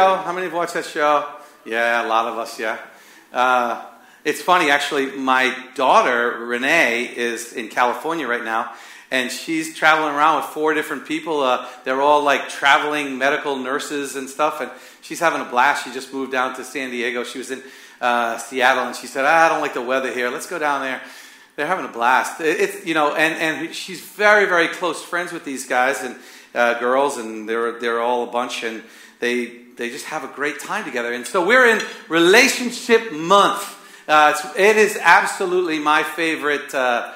show? How many have watched that show? Yeah, a lot of us, yeah. Uh, it's funny, actually, my daughter, Renee, is in California right now, and she's traveling around with four different people. Uh, they're all like traveling medical nurses and stuff, and she's having a blast. She just moved down to San Diego. She was in uh, Seattle, and she said, ah, "I don't like the weather here. Let's go down there." They're having a blast. It's you know, and and she's very very close friends with these guys and uh, girls, and they're they're all a bunch, and they they just have a great time together. And so we're in relationship month. Uh, it is absolutely my favorite uh,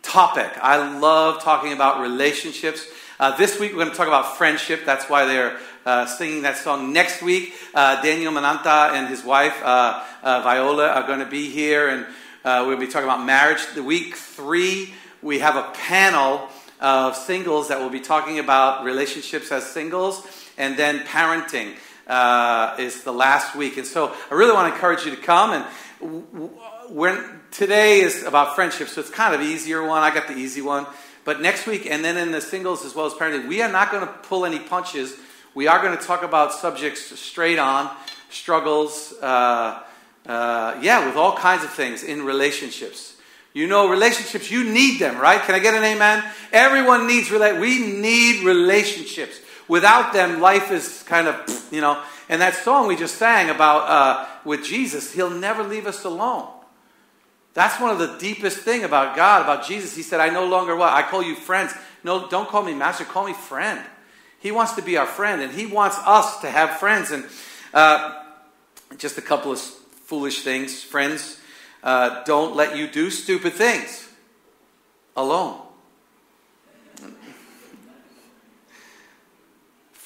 topic. I love talking about relationships. Uh, this week we're going to talk about friendship. That's why they're uh, singing that song. Next week, uh, Daniel Mananta and his wife uh, uh, Viola are going to be here, and uh, we'll be talking about marriage. The week three, we have a panel of singles that will be talking about relationships as singles, and then parenting. Is the last week, and so I really want to encourage you to come. And when today is about friendship, so it's kind of easier one. I got the easy one. But next week, and then in the singles as well as parenting, we are not going to pull any punches. We are going to talk about subjects straight on, struggles, uh, uh, yeah, with all kinds of things in relationships. You know, relationships, you need them, right? Can I get an amen? Everyone needs relate. We need relationships. Without them, life is kind of, you know. And that song we just sang about uh, with Jesus, He'll never leave us alone. That's one of the deepest thing about God, about Jesus. He said, I no longer what? I call you friends. No, don't call me master, call me friend. He wants to be our friend, and he wants us to have friends. And uh, just a couple of foolish things. Friends, uh, don't let you do stupid things alone.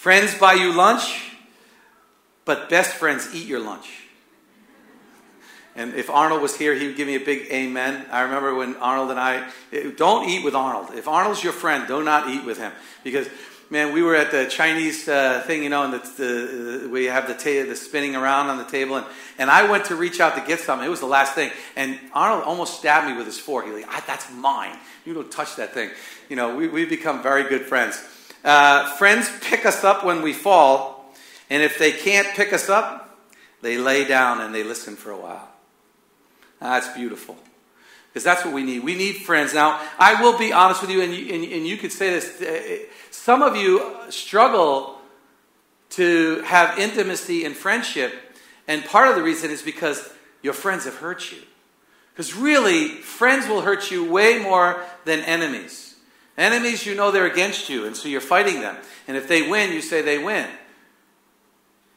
Friends buy you lunch, but best friends eat your lunch. And if Arnold was here, he would give me a big amen. I remember when Arnold and I, don't eat with Arnold. If Arnold's your friend, do not eat with him. Because, man, we were at the Chinese uh, thing, you know, and the, the, we have the, ta- the spinning around on the table. And, and I went to reach out to get something. It was the last thing. And Arnold almost stabbed me with his fork. He's like, that's mine. You don't touch that thing. You know, we, we've become very good friends. Uh, friends pick us up when we fall. And if they can't pick us up, they lay down and they listen for a while. That's beautiful. Because that's what we need. We need friends. Now, I will be honest with you, and you, and, and you could say this. Uh, some of you struggle to have intimacy and friendship, and part of the reason is because your friends have hurt you. Because really, friends will hurt you way more than enemies. Enemies, you know they're against you, and so you're fighting them. And if they win, you say they win.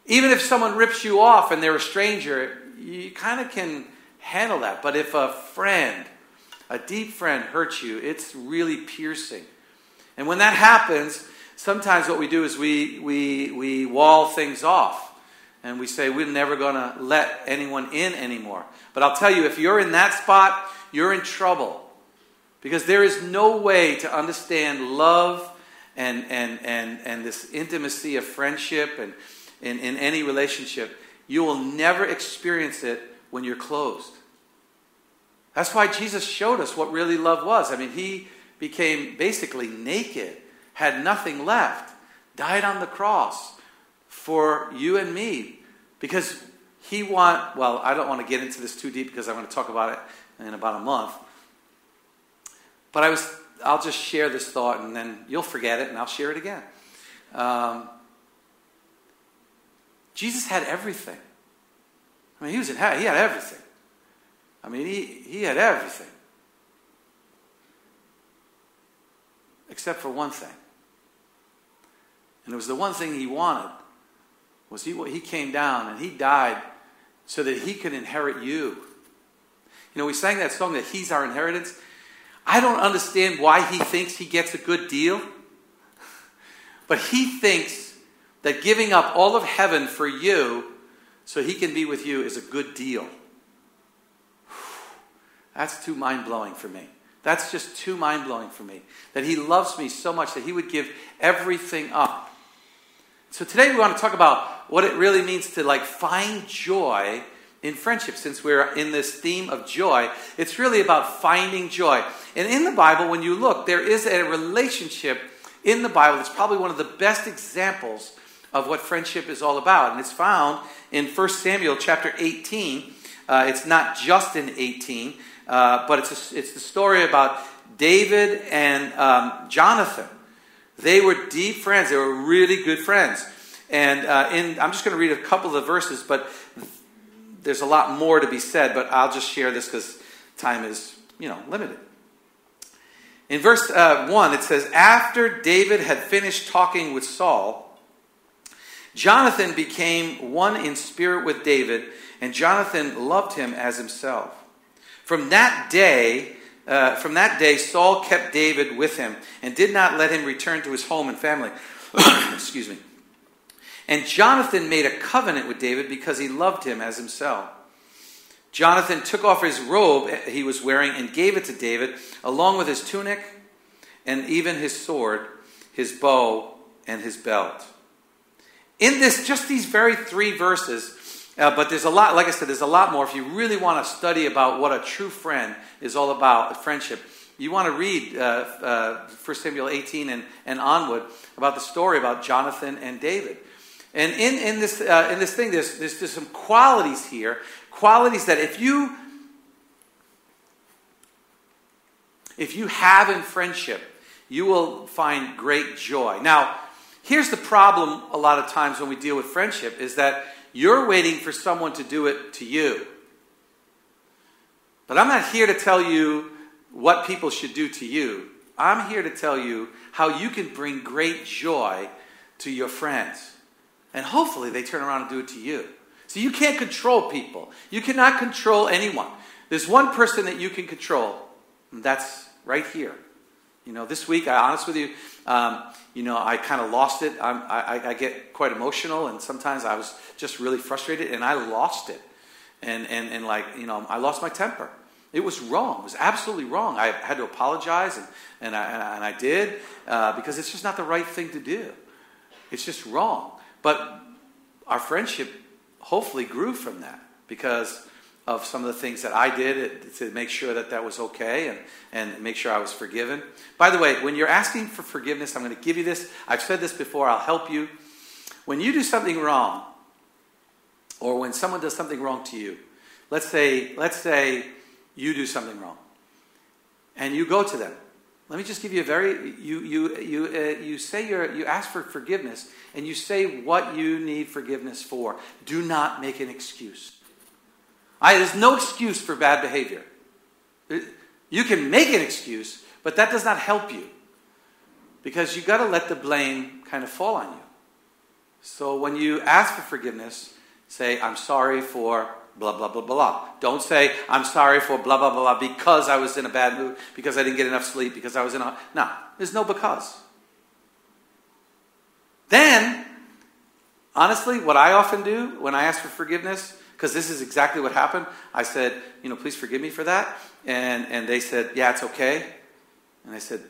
Even if someone rips you off and they're a stranger, you kind of can handle that. But if a friend, a deep friend, hurts you, it's really piercing. And when that happens, sometimes what we do is we, we, we wall things off. And we say, we're never going to let anyone in anymore. But I'll tell you, if you're in that spot, you're in trouble. Because there is no way to understand love and, and, and, and this intimacy of friendship and in, in any relationship. You will never experience it when you're closed. That's why Jesus showed us what really love was. I mean, he became basically naked, had nothing left, died on the cross for you and me because he want well i don't want to get into this too deep because i'm going to talk about it in about a month but i was i'll just share this thought and then you'll forget it and i'll share it again um, jesus had everything I mean, he was in heaven. He had everything. I mean, he, he had everything. Except for one thing. And it was the one thing he wanted. Was he, he came down and he died so that he could inherit you. You know, we sang that song that he's our inheritance. I don't understand why he thinks he gets a good deal. But he thinks that giving up all of heaven for you so he can be with you is a good deal. That's too mind blowing for me. That's just too mind blowing for me. That he loves me so much that he would give everything up. So today we want to talk about what it really means to like find joy in friendship. Since we're in this theme of joy, it's really about finding joy. And in the Bible, when you look, there is a relationship in the Bible that's probably one of the best examples of what friendship is all about. And it's found in 1 Samuel chapter 18. Uh, it's not just in 18, uh, but it's, a, it's the story about David and um, Jonathan. They were deep friends, they were really good friends. And uh, in, I'm just going to read a couple of the verses, but there's a lot more to be said, but I'll just share this because time is, you know, limited. In verse uh, 1, it says, After David had finished talking with Saul, Jonathan became one in spirit with David, and Jonathan loved him as himself. From that day, uh, from that day, Saul kept David with him and did not let him return to his home and family. Excuse me. And Jonathan made a covenant with David because he loved him as himself. Jonathan took off his robe he was wearing and gave it to David, along with his tunic and even his sword, his bow, and his belt. In this, just these very three verses, uh, but there's a lot, like I said, there's a lot more. If you really want to study about what a true friend is all about, friendship, you want to read uh, uh, 1 Samuel 18 and, and onward about the story about Jonathan and David. And in, in, this, uh, in this thing, there's, there's, there's some qualities here, qualities that if you if you have in friendship, you will find great joy. Now, here's the problem a lot of times when we deal with friendship is that you're waiting for someone to do it to you. But I'm not here to tell you what people should do to you. I'm here to tell you how you can bring great joy to your friends. And hopefully they turn around and do it to you. So you can't control people. You cannot control anyone. There's one person that you can control, and that's right here. You know, this week, I honest with you, um, you know, I kind of lost it. I, I get quite emotional, and sometimes I was just really frustrated, and I lost it. And, and, and like, you know, I lost my temper. It was wrong. It was absolutely wrong. I had to apologize, and, and, I, and I did, uh, because it's just not the right thing to do. It's just wrong. But our friendship hopefully grew from that because of some of the things that I did to make sure that that was okay and, and make sure I was forgiven. By the way, when you're asking for forgiveness, I'm going to give you this. I've said this before, I'll help you. When you do something wrong, or when someone does something wrong to you, let's say, let's say you do something wrong, and you go to them let me just give you a very you you you uh, you say you you ask for forgiveness and you say what you need forgiveness for. Do not make an excuse. I, there's no excuse for bad behavior. You can make an excuse, but that does not help you because you got to let the blame kind of fall on you. So when you ask for forgiveness, say, "I'm sorry for blah, blah, blah, blah. Don't say, I'm sorry for blah, blah, blah, blah, because I was in a bad mood, because I didn't get enough sleep, because I was in a. No, there's no because. Then, honestly, what I often do when I ask for forgiveness, because this is exactly what happened, I said, you know, please forgive me for that. And, and they said, yeah, it's okay. And I said,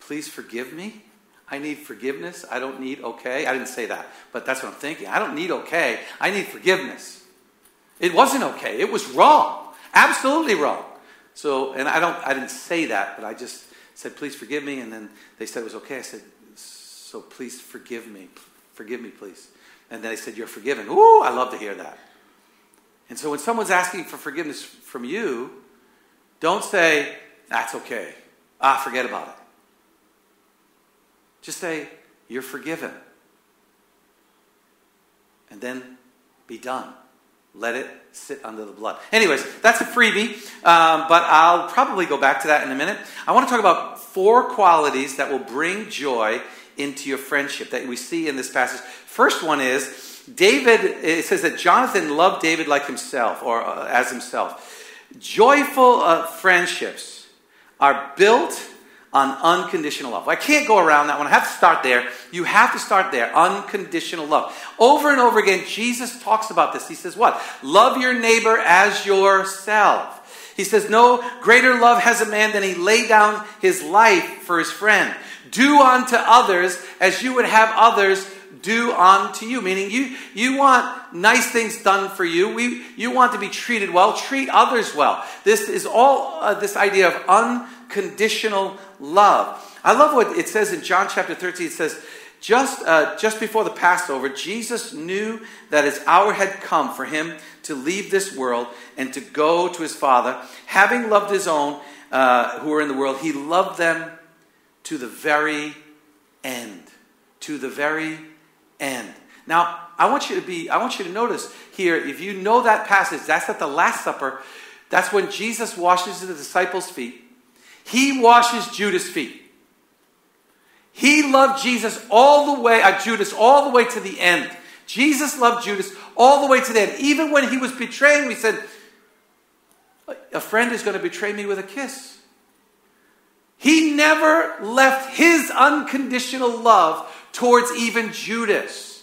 please forgive me. I need forgiveness. I don't need okay. I didn't say that, but that's what I'm thinking. I don't need okay. I need forgiveness. It wasn't okay. It was wrong. Absolutely wrong. So, and I don't, I didn't say that, but I just said, please forgive me. And then they said it was okay. I said, so please forgive me. Forgive me, please. And then they said, you're forgiven. Ooh, I love to hear that. And so when someone's asking for forgiveness from you, don't say, that's okay. Ah, forget about it. Just say, you're forgiven. And then be done. Let it sit under the blood. Anyways, that's a freebie, um, but I'll probably go back to that in a minute. I want to talk about four qualities that will bring joy into your friendship that we see in this passage. First one is David, it says that Jonathan loved David like himself or uh, as himself. Joyful uh, friendships are built on unconditional love. I can't go around that one. I have to start there. You have to start there. Unconditional love. Over and over again, Jesus talks about this. He says, What? Love your neighbor as yourself. He says, No greater love has a man than he lay down his life for his friend. Do unto others as you would have others do unto you. Meaning, you, you want nice things done for you. We, you want to be treated well. Treat others well. This is all uh, this idea of unconditional love. I love what it says in John chapter 13. It says, just, uh, just before the Passover, Jesus knew that his hour had come for him to leave this world and to go to his Father. Having loved his own uh, who were in the world, he loved them to the very end. To the very end. Now, I want you to be, I want you to notice here, if you know that passage, that's at the Last Supper. That's when Jesus washes the disciples' feet. He washes Judas' feet. He loved Jesus all the way, uh, Judas, all the way to the end. Jesus loved Judas all the way to the end. Even when he was betraying he said, A friend is going to betray me with a kiss. He never left his unconditional love towards even Judas.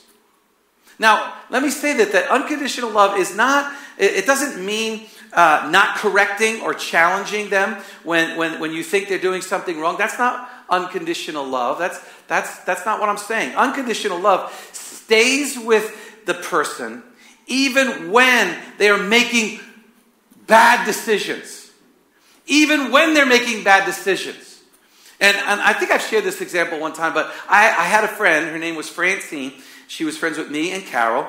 Now, let me say that that unconditional love is not, it doesn't mean uh, not correcting or challenging them when, when, when you think they're doing something wrong. That's not unconditional love. That's, that's, that's not what I'm saying. Unconditional love stays with the person even when they are making bad decisions. Even when they're making bad decisions. And, and I think I've shared this example one time, but I, I had a friend, her name was Francine. She was friends with me and Carol.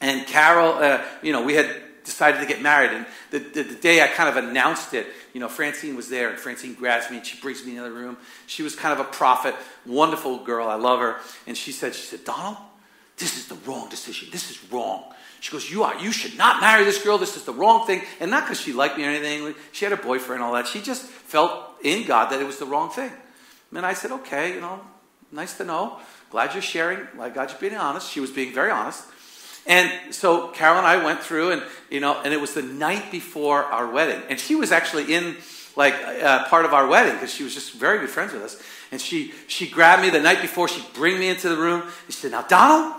And Carol, uh, you know, we had decided to get married. And the, the, the, day I kind of announced it, you know, Francine was there, and Francine grabs me and she brings me in the room. She was kind of a prophet, wonderful girl. I love her. And she said, she said, Donald, this is the wrong decision. This is wrong. She goes, you are, you should not marry this girl. This is the wrong thing. And not because she liked me or anything. She had a boyfriend and all that. She just felt in God that it was the wrong thing. And I said, okay, you know, nice to know. Glad you're sharing. Glad you're being honest. She was being very honest. And so Carol and I went through, and you know, and it was the night before our wedding, and she was actually in like uh, part of our wedding because she was just very good friends with us. And she she grabbed me the night before. She'd bring me into the room. And she said, "Now, Donald,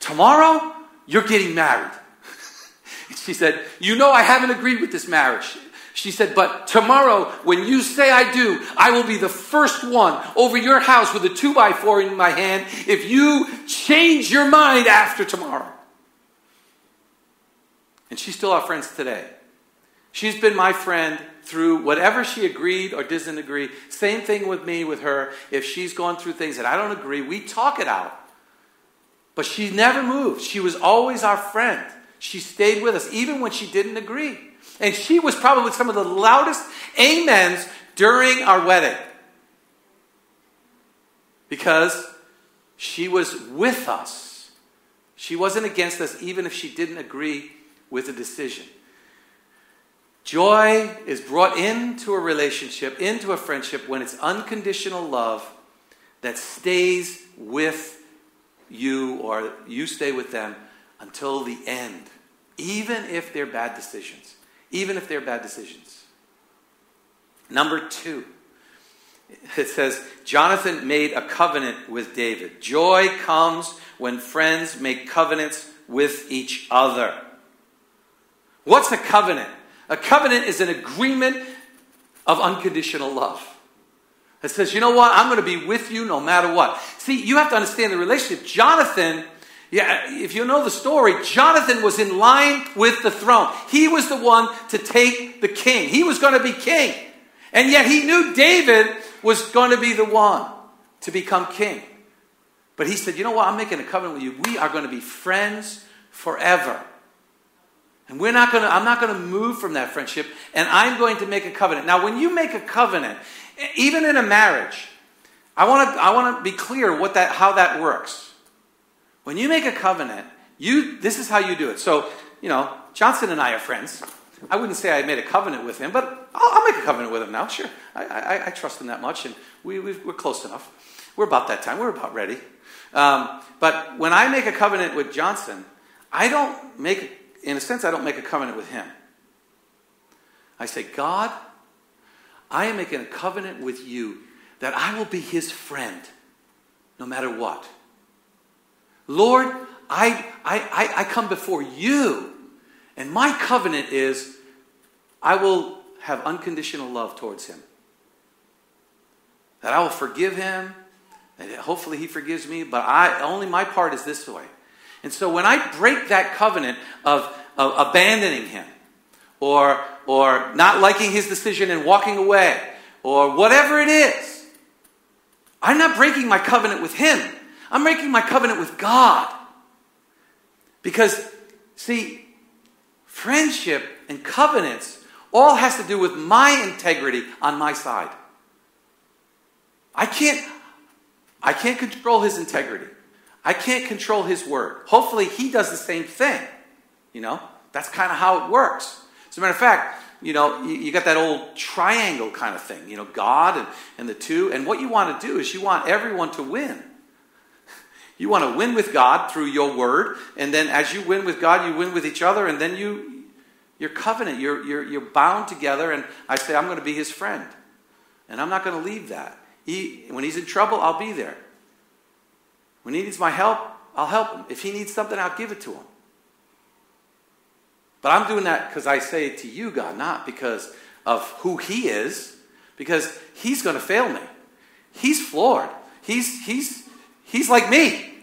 tomorrow you're getting married." she said, "You know, I haven't agreed with this marriage." She said, But tomorrow, when you say I do, I will be the first one over your house with a two by four in my hand if you change your mind after tomorrow. And she's still our friends today. She's been my friend through whatever she agreed or doesn't agree. Same thing with me, with her. If she's gone through things that I don't agree, we talk it out. But she never moved. She was always our friend. She stayed with us, even when she didn't agree. And she was probably some of the loudest amens during our wedding. Because she was with us. She wasn't against us, even if she didn't agree with a decision. Joy is brought into a relationship, into a friendship, when it's unconditional love that stays with you or you stay with them until the end, even if they're bad decisions. Even if they're bad decisions. Number two, it says, Jonathan made a covenant with David. Joy comes when friends make covenants with each other. What's a covenant? A covenant is an agreement of unconditional love. It says, you know what? I'm going to be with you no matter what. See, you have to understand the relationship. Jonathan, yeah, if you know the story, Jonathan was in line with the throne. He was the one to take the king. He was going to be king. And yet he knew David was going to be the one to become king. But he said, you know what? I'm making a covenant with you. We are going to be friends forever. And we're not going to, I'm not going to move from that friendship, and I'm going to make a covenant. Now, when you make a covenant, even in a marriage, I want to, I want to be clear what that, how that works. When you make a covenant, you, this is how you do it. So, you know, Johnson and I are friends. I wouldn't say I made a covenant with him, but I'll, I'll make a covenant with him now. Sure. I, I, I trust him that much, and we, we are close enough. We're about that time. We're about ready. Um, but when I make a covenant with Johnson, I don't make in a sense, I don't make a covenant with him. I say, God, I am making a covenant with you that I will be his friend no matter what. Lord, I, I, I, come before you, and my covenant is I will have unconditional love towards him. That I will forgive him, and hopefully he forgives me, but I only my part is this way. And so when I break that covenant of, of abandoning him, or, or not liking his decision and walking away, or whatever it is, I'm not breaking my covenant with him. I'm breaking my covenant with God. Because, see, friendship and covenants all has to do with my integrity on my side. I can't I can't control his integrity. I can't control his word. Hopefully he does the same thing. You know? That's kind of how it works. As a matter of fact, you know, you, you, got that old triangle kind of thing, you know, God and, and the two. And what you want to do is you want everyone to win. You want to win with God through your word, and then as you win with God, you win with each other, and then you, your covenant, you're, you're, you're bound together. And I say, I'm going to be his friend, and I'm not going to leave that. He, when he's in trouble, I'll be there. When he needs my help, I'll help him. If he needs something, I'll give it to him. But I'm doing that because I say it to you, God, not because of who He is, because He's going to fail me. He's floored. He's, he's, he's like me.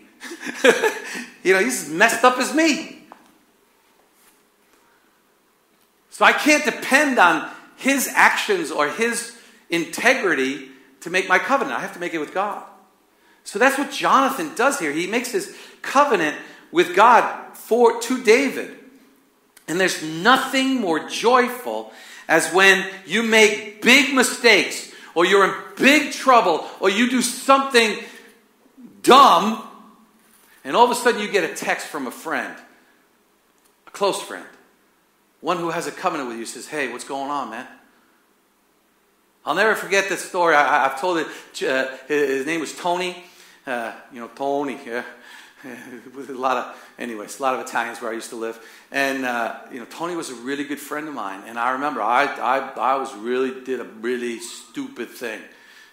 you know, he's messed up as me. So I can't depend on His actions or His integrity to make my covenant. I have to make it with God. So that's what Jonathan does here. He makes his covenant with God for to David. And there's nothing more joyful as when you make big mistakes or you're in big trouble or you do something dumb and all of a sudden you get a text from a friend, a close friend, one who has a covenant with you says, Hey, what's going on, man? I'll never forget this story. I, have told it. Uh, his name was Tony. Uh, you know, Tony. Yeah. with a lot of, anyways, a lot of Italians where I used to live. And, uh, you know, Tony was a really good friend of mine. And I remember I, I, I was really, did a really stupid thing.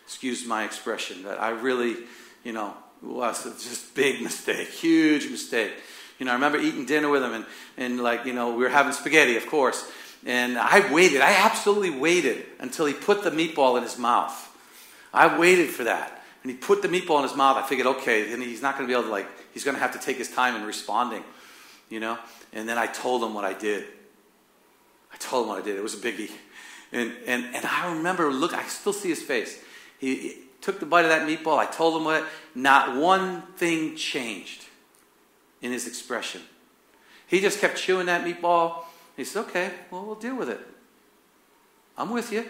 Excuse my expression. That I really, you know, was just big mistake, huge mistake. You know, I remember eating dinner with him and, and like, you know, we were having spaghetti, of course. And I waited. I absolutely waited until he put the meatball in his mouth. I waited for that. And he put the meatball in his mouth. I figured, okay, then he's not going to be able to, like, he's going to have to take his time in responding, you know? And then I told him what I did. I told him what I did. It was a biggie. And, and, and I remember, look, I still see his face. He, he took the bite of that meatball. I told him what. Not one thing changed in his expression. He just kept chewing that meatball. He said, okay, well, we'll deal with it. I'm with you.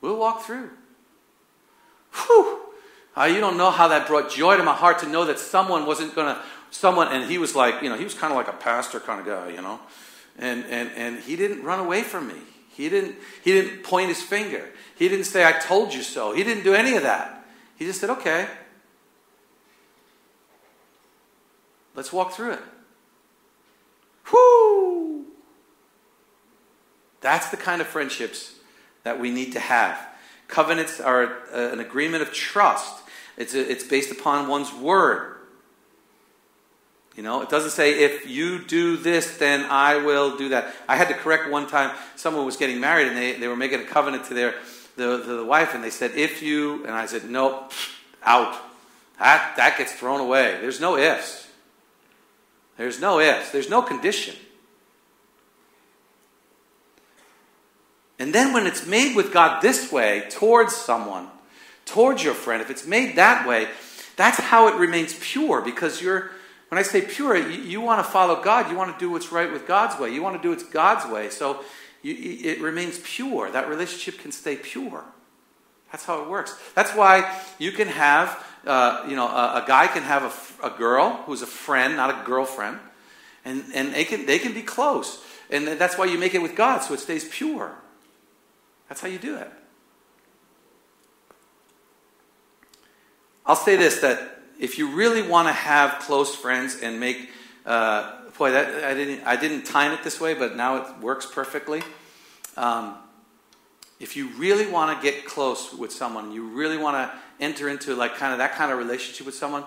We'll walk through. Whew. Uh, you don't know how that brought joy to my heart to know that someone wasn't going to, someone, and he was like, you know, he was kind of like a pastor kind of guy, you know, and, and, and he didn't run away from me. He didn't, he didn't point his finger. He didn't say, I told you so. He didn't do any of that. He just said, okay, let's walk through it. Whoo! That's the kind of friendships that we need to have. Covenants are uh, an agreement of trust. It's, a, it's based upon one's word. You know, it doesn't say, if you do this, then I will do that. I had to correct one time, someone was getting married and they, they were making a covenant to their the, the, the wife, and they said, if you, and I said, nope, out. That, that gets thrown away. There's no ifs. There's no ifs. There's no condition. And then when it's made with God this way, towards someone, towards your friend, if it's made that way, that's how it remains pure because you're, when I say pure, you, you want to follow God. You want to do what's right with God's way. You want to do it God's way. So you, it remains pure. That relationship can stay pure. That's how it works. That's why you can have, uh, you know, a, a, guy can have a, a girl who's a friend, not a girlfriend, and, and they, can, they can be close. And that's why you make it with God, so it stays pure. That's how you do it. I'll say this that if you really want to have close friends and make, uh, boy, that, I, didn't, I didn't time it this way, but now it works perfectly. Um, if you really want to get close with someone, you really want to enter into like kind of that kind of relationship with someone,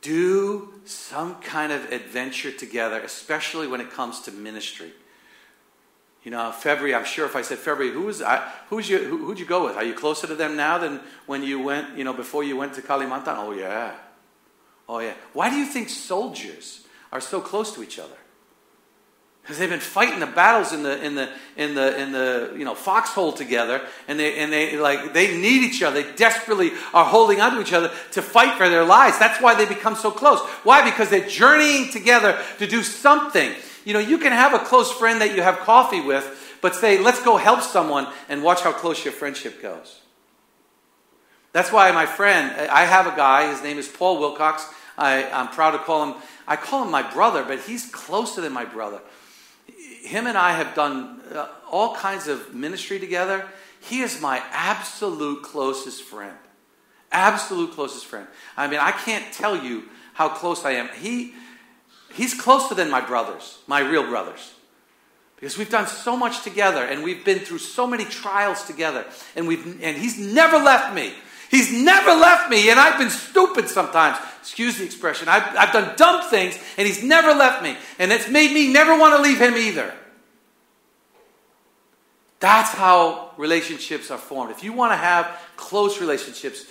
do some kind of adventure together, especially when it comes to ministry. You know, February, I'm sure if I said February, who's, I, who's you, who, who'd you go with? Are you closer to them now than when you went, you know, before you went to Kalimantan? Oh, yeah. Oh, yeah. Why do you think soldiers are so close to each other? because they've been fighting the battles in the in the in the in the you know foxhole together, and they and they like they need each other. They desperately are holding onto each other to fight for their lives. That's why they become so close. Why? Because they're journeying together to do something. You know, you can have a close friend that you have coffee with, but say, let's go help someone, and watch how close your friendship goes. That's why my friend, I have a guy. His name is Paul Wilcox. I, I'm proud to call him. I call him my brother, but he's closer than my brother him and I have done uh, all kinds of ministry together. He is my absolute closest friend. Absolute closest friend. I mean, I can't tell you how close I am. He, he's closer than my brothers, my real brothers. Because we've done so much together and we've been through so many trials together. And, we've, and he's never left me. He's never left me, and I've been stupid sometimes. Excuse the expression. I've, I've done dumb things, and he's never left me. And it's made me never want to leave him either. That's how relationships are formed. If you want to have close relationships,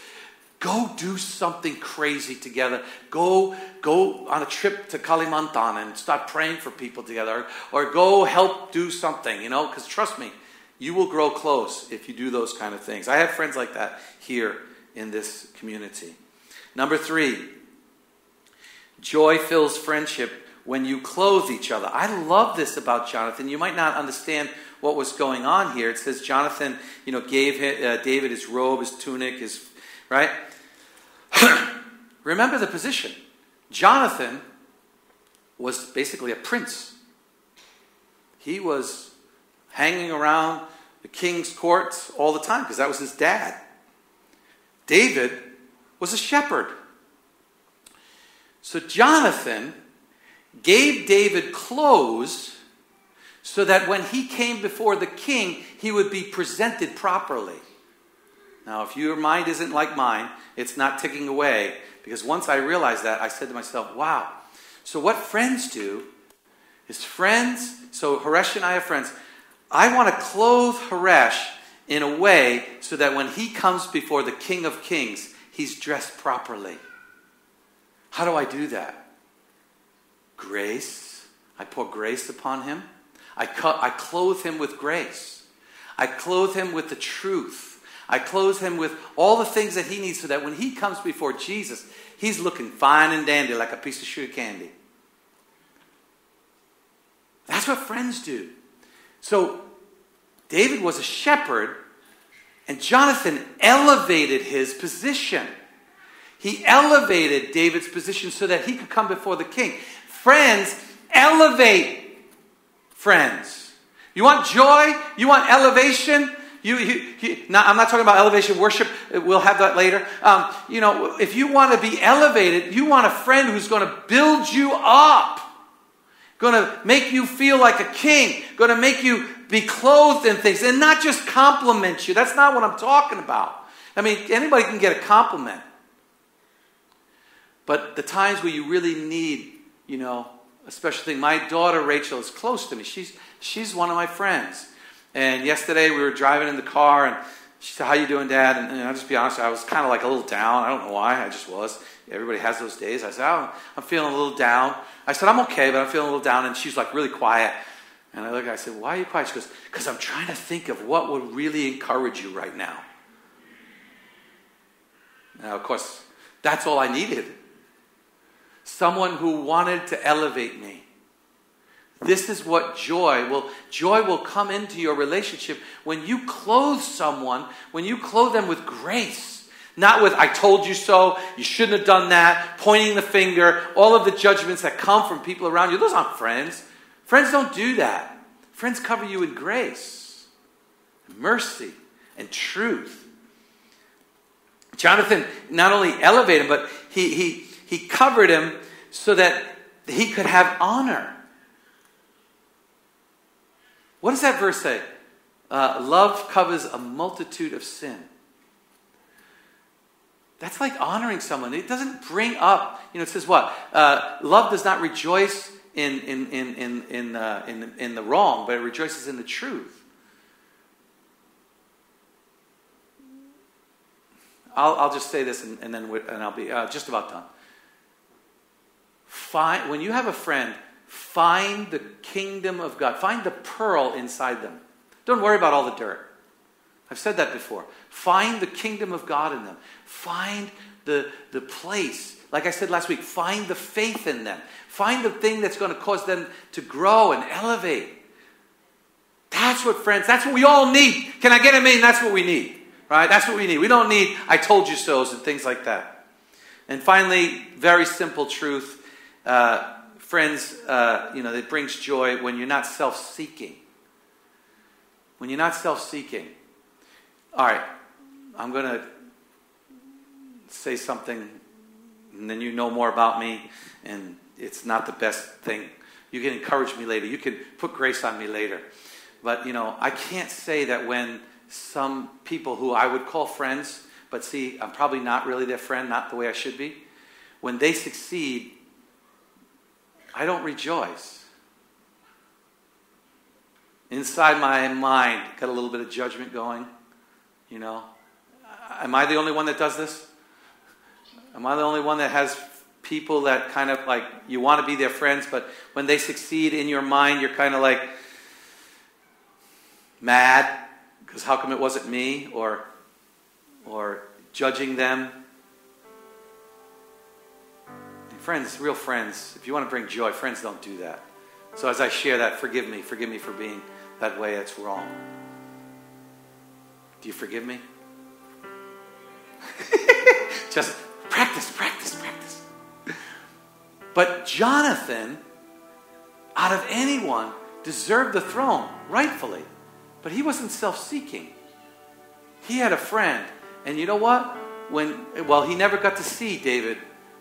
go do something crazy together. Go go on a trip to Kalimantan and start praying for people together, or, go help do something. You know, because trust me, you will grow close if you do those kind of things. I have friends like that here in this community. Number three, joy fills friendship when you clothe each other. I love this about Jonathan. You might not understand what was going on here. It says Jonathan, you know, gave uh, David his robe, his tunic, his right. Remember the position. Jonathan was basically a prince. He was hanging around the king's court all the time because that was his dad. David was a shepherd. So Jonathan gave David clothes so that when he came before the king, he would be presented properly. Now, if your mind isn't like mine, it's not ticking away. Because once I realized that, I said to myself, wow. So, what friends do is friends, so Haresh and I are friends. I want to clothe Haresh in a way so that when he comes before the King of Kings, he's dressed properly. How do I do that? Grace. I pour grace upon him. I, I clothe him with grace. I clothe him with the truth. I clothe him with all the things that he needs so that when he comes before Jesus, he's looking fine and dandy like a piece of sugar candy. That's what friends do. So David was a shepherd, and Jonathan elevated his position. He elevated David's position so that he could come before the king. Friends elevate friends. You want joy? You want elevation? You, you, you now, I'm not talking about elevation worship. We'll have that later. Um, you know, if you want to be elevated, you want a friend who's going to build you up, going to make you feel like a king, going to make you be clothed in things and not just compliment you. That's not what I'm talking about. I mean, anybody can get a compliment. But the times where you really need, you know, a special thing. My daughter Rachel is close to me. She's she's one of my friends. And yesterday we were driving in the car and she said, How you doing, Dad? And, and I'll just be honest, I was kind of like a little down. I don't know why, I just was. Everybody has those days. I said, oh, I'm feeling a little down. I said, I'm okay, but I'm feeling a little down. And she's like really quiet. And I look, I said, Why are you quiet? She goes, Because I'm trying to think of what would really encourage you right now. Now, of course, that's all I needed. Someone who wanted to elevate me. This is what joy will joy will come into your relationship when you clothe someone, when you clothe them with grace. Not with I told you so, you shouldn't have done that, pointing the finger, all of the judgments that come from people around you. Those aren't friends. Friends don't do that. Friends cover you with grace, mercy, and truth. Jonathan not only elevated him, but he, he, he covered him so that he could have honor. What does that verse say? Uh, love covers a multitude of sin. That's like honoring someone. It doesn't bring up, you know, it says what? Uh, love does not rejoice in, in, in, in, in, uh, in, in the wrong, but it rejoices in the truth. I'll, I'll just say this and, and then and I'll be uh, just about done. Find, when you have a friend, find the kingdom of God. Find the pearl inside them. Don't worry about all the dirt. I've said that before. Find the kingdom of God in them. Find the, the place. Like I said last week, find the faith in them. Find the thing that's going to cause them to grow and elevate. That's what, friends, that's what we all need. Can I get a mean? That's what we need. Right? That's what we need. We don't need I told you so's and things like that. And finally, very simple truth. Uh, friends, uh, you know, it brings joy when you're not self seeking. When you're not self seeking. All right, I'm going to say something, and then you know more about me, and it's not the best thing. You can encourage me later. You can put grace on me later. But, you know, I can't say that when some people who I would call friends, but see, I'm probably not really their friend, not the way I should be, when they succeed, I don't rejoice. Inside my mind, got a little bit of judgment going. You know, am I the only one that does this? Am I the only one that has people that kind of like you want to be their friends, but when they succeed in your mind, you're kind of like, mad because how come it wasn't me or or judging them friends real friends if you want to bring joy friends don't do that so as i share that forgive me forgive me for being that way it's wrong do you forgive me just practice practice practice but jonathan out of anyone deserved the throne rightfully but he wasn't self seeking. He had a friend. And you know what? When, well, he never got to see David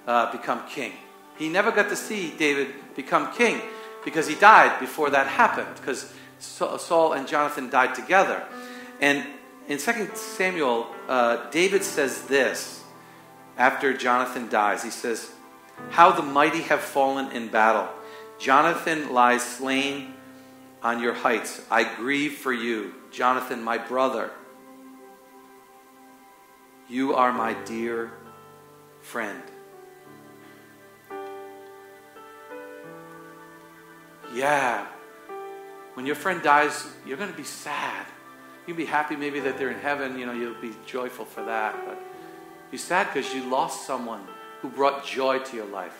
uh, become king. He never got to see David become king because he died before that happened, because Saul and Jonathan died together. And in 2 Samuel, uh, David says this after Jonathan dies. He says, How the mighty have fallen in battle. Jonathan lies slain on your heights. I grieve for you, Jonathan, my brother. You are my dear friend. Yeah. When your friend dies, you're going to be sad. You'll be happy maybe that they're in heaven. You know, you'll be joyful for that. But you're sad because you lost someone who brought joy to your life.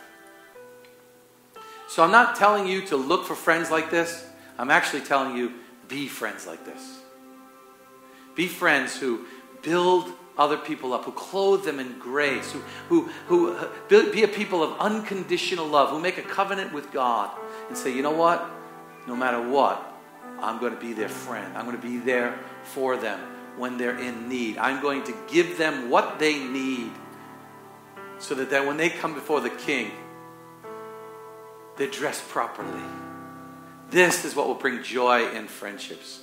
So I'm not telling you to look for friends like this. I'm actually telling you be friends like this. Be friends who build other people up, who clothe them in grace, who, who, who be a people of unconditional love, who make a covenant with God and say, you know what? No matter what, I'm going to be their friend. I'm going to be there for them when they're in need. I'm going to give them what they need so that, that when they come before the king, they're dressed properly. This is what will bring joy in friendships.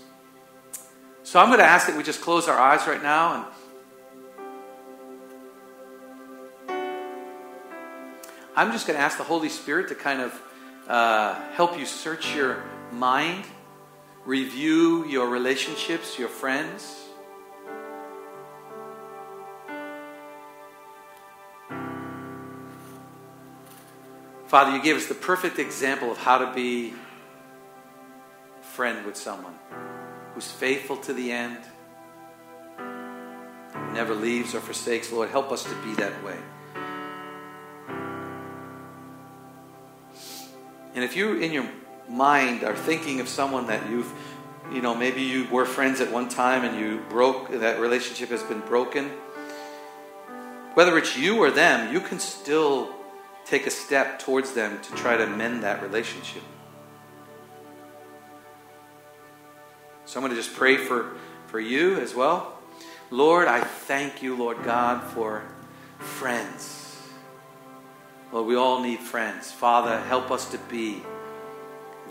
So I'm going to ask that we just close our eyes right now and I'm just going to ask the Holy Spirit to kind of uh, help you search your mind, review your relationships, your friends. Father, you gave us the perfect example of how to be a friend with someone who's faithful to the end, never leaves or forsakes. Lord, help us to be that way. And if you, in your mind, are thinking of someone that you've, you know, maybe you were friends at one time and you broke, that relationship has been broken, whether it's you or them, you can still take a step towards them to try to mend that relationship. So I'm going to just pray for, for you as well. Lord, I thank you, Lord God, for friends. Lord, we all need friends. Father, help us to be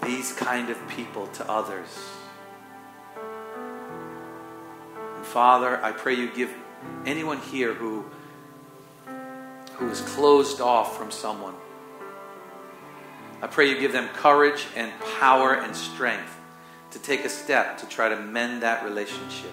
these kind of people to others. And Father, I pray you give anyone here who who is closed off from someone. I pray you give them courage and power and strength to take a step to try to mend that relationship.